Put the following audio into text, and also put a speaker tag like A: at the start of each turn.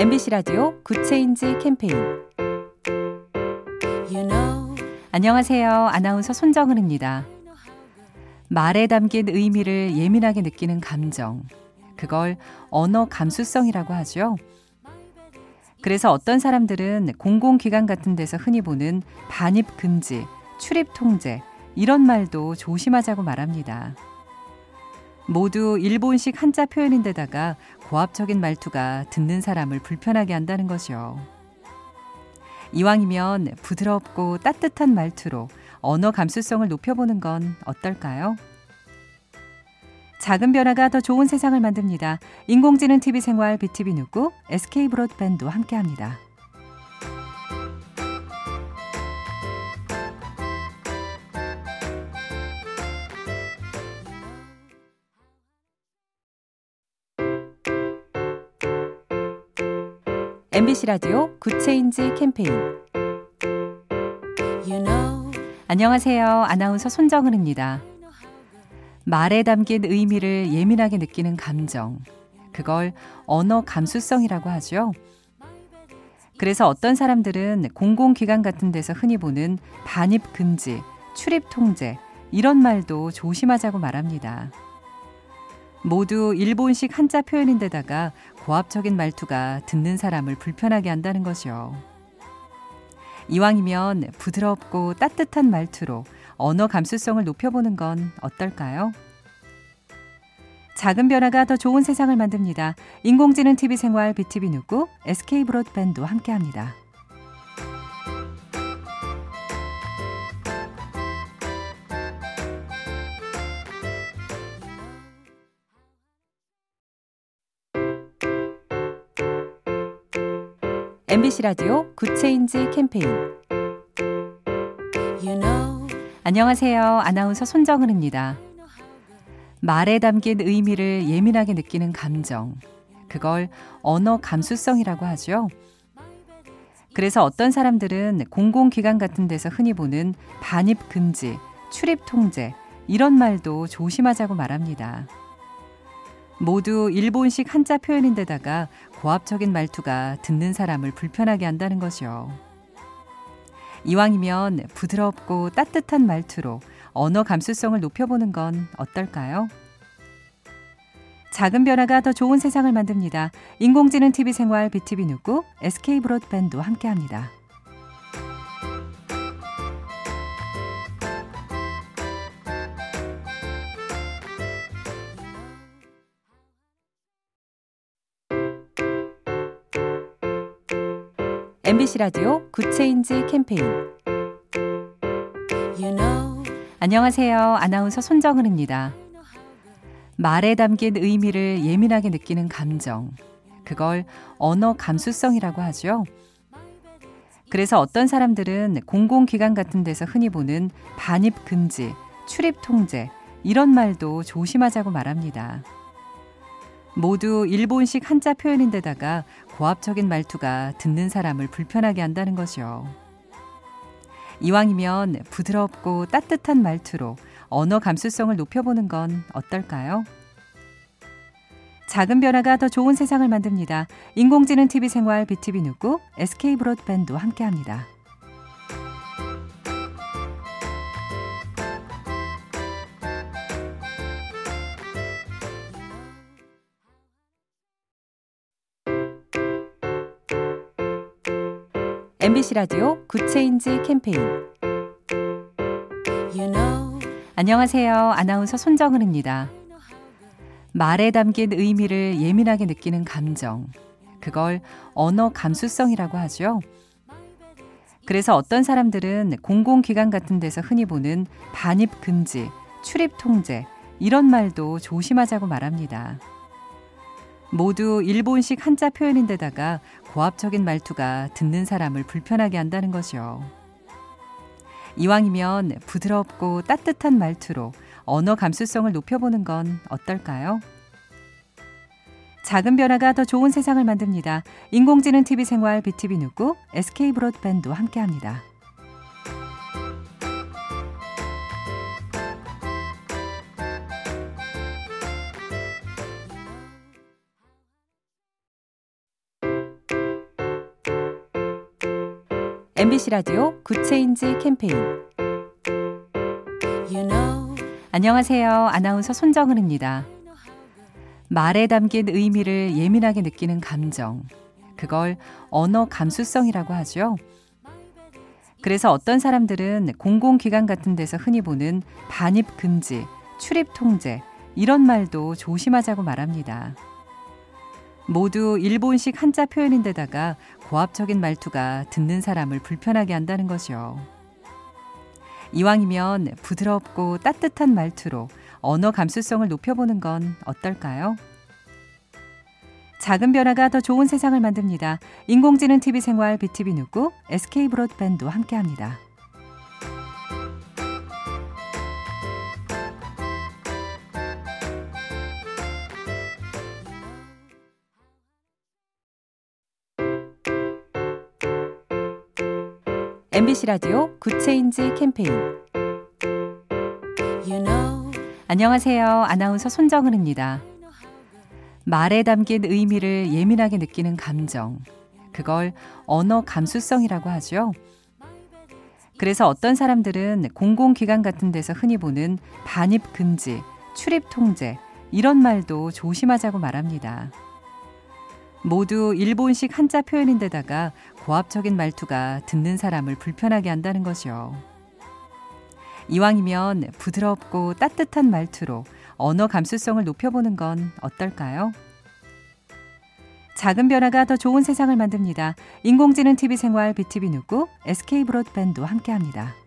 A: MBC 라디오 Good Change 캠페인 you know. 안녕하세요. 아나운서 손정은입니다. 말에 담긴 의미를 예민하게 느끼는 감정. 그걸 언어 감수성이라고 하죠. 그래서 어떤 사람들은 공공기관 같은 데서 흔히 보는 반입 금지, 출입 통제, 이런 말도 조심하자고 말합니다. 모두 일본식 한자 표현인데다가 고압적인 말투가 듣는 사람을 불편하게 한다는 것이요. 이왕이면 부드럽고 따뜻한 말투로 언어 감수성을 높여보는 건 어떨까요? 작은 변화가 더 좋은 세상을 만듭니다. 인공지능 TV 생활 BTV 누구 SK 브로드밴드와 함께합니다. MBC 라디오 Good Change 캠페인 you know. 안녕하세요. 아나운서 손정은입니다. 말에 담긴 의미를 예민하게 느끼는 감정. 그걸 언어 감수성이라고 하죠. 그래서 어떤 사람들은 공공기관 같은 데서 흔히 보는 반입 금지, 출입 통제, 이런 말도 조심하자고 말합니다. 모두 일본식 한자 표현인데다가 고압적인 말투가 듣는 사람을 불편하게 한다는 것이요. 이왕이면 부드럽고 따뜻한 말투로 언어 감수성을 높여보는 건 어떨까요? 작은 변화가 더 좋은 세상을 만듭니다. 인공지능 TV 생활 BTV 누구 SK 브로드밴드와 함께합니다. MBC 라디오 Good Change 캠페인 you know. 안녕하세요. 아나운서 손정은입니다. 말에 담긴 의미를 예민하게 느끼는 감정. 그걸 언어 감수성이라고 하죠. 그래서 어떤 사람들은 공공기관 같은 데서 흔히 보는 반입 금지, 출입 통제, 이런 말도 조심하자고 말합니다. 모두 일본식 한자 표현인데다가 고압적인 말투가 듣는 사람을 불편하게 한다는 것이요. 이왕이면 부드럽고 따뜻한 말투로 언어 감수성을 높여보는 건 어떨까요? 작은 변화가 더 좋은 세상을 만듭니다. 인공지능 TV 생활 BTV 누구 SK 브로드밴드와 함께합니다. MBC 라디오 Good Change 캠페인 you know. 안녕하세요. 아나운서 손정은입니다. 말에 담긴 의미를 예민하게 느끼는 감정. 그걸 언어 감수성이라고 하죠. 그래서 어떤 사람들은 공공기관 같은 데서 흔히 보는 반입 금지, 출입 통제, 이런 말도 조심하자고 말합니다. 모두 일본식 한자 표현인데다가 고압적인 말투가 듣는 사람을 불편하게 한다는 것이요. 이왕이면 부드럽고 따뜻한 말투로 언어 감수성을 높여보는 건 어떨까요? 작은 변화가 더 좋은 세상을 만듭니다. 인공지능 TV 생활 BTV 누구 SK 브로드밴드와 함께합니다. MBC 라디오 Good Change 캠페인 you know. 안녕하세요. 아나운서 손정은입니다. 말에 담긴 의미를 예민하게 느끼는 감정. 그걸 언어 감수성이라고 하죠. 그래서 어떤 사람들은 공공기관 같은 데서 흔히 보는 반입 금지, 출입 통제, 이런 말도 조심하자고 말합니다. 모두 일본식 한자 표현인데다가 고압적인 말투가 듣는 사람을 불편하게 한다는 것이요. 이왕이면 부드럽고 따뜻한 말투로 언어 감수성을 높여보는 건 어떨까요? 작은 변화가 더 좋은 세상을 만듭니다. 인공지능 TV 생활 BTV 누구 SK 브로드밴드와 함께합니다. MBC 라디오 Good Change 캠페인 you know. 안녕하세요. 아나운서 손정은입니다. 말에 담긴 의미를 예민하게 느끼는 감정. 그걸 언어 감수성이라고 하죠. 그래서 어떤 사람들은 공공기관 같은 데서 흔히 보는 반입 금지, 출입 통제, 이런 말도 조심하자고 말합니다. 모두 일본식 한자 표현인데다가 고압적인 말투가 듣는 사람을 불편하게 한다는 거죠. 이왕이면 부드럽고 따뜻한 말투로 언어 감수성을 높여보는 건 어떨까요? 작은 변화가 더 좋은 세상을 만듭니다. 인공지능 TV 생활 BTV 누구 SK 브로드밴드와 함께합니다. MBC 라디오 Good Change 캠페인 you know. 안녕하세요. 아나운서 손정은입니다. 말에 담긴 의미를 예민하게 느끼는 감정. 그걸 언어 감수성이라고 하죠. 그래서 어떤 사람들은 공공기관 같은 데서 흔히 보는 반입 금지, 출입 통제, 이런 말도 조심하자고 말합니다. 모두 일본식 한자 표현인데다가 고압적인 말투가 듣는 사람을 불편하게 한다는 거죠. 이왕이면 부드럽고 따뜻한 말투로 언어 감수성을 높여보는 건 어떨까요? 작은 변화가 더 좋은 세상을 만듭니다. 인공지능 TV 생활 BTV 누구 SK 브로드밴드와 함께합니다.